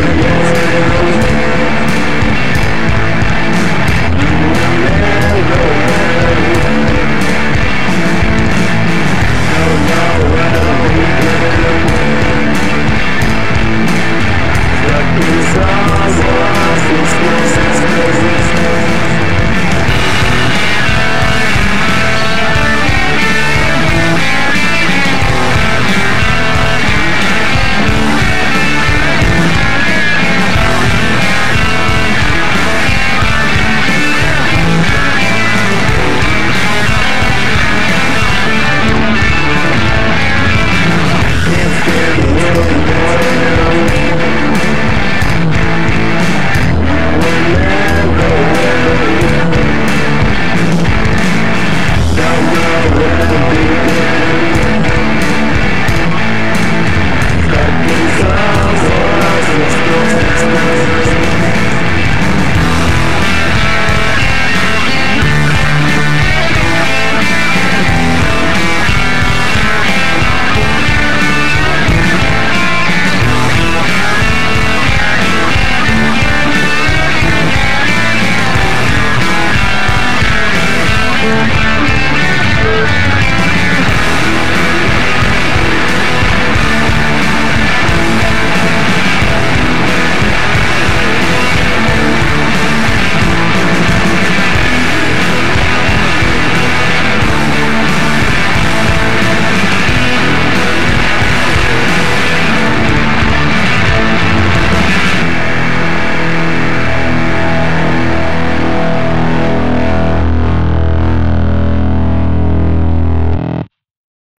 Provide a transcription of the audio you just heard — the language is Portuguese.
né?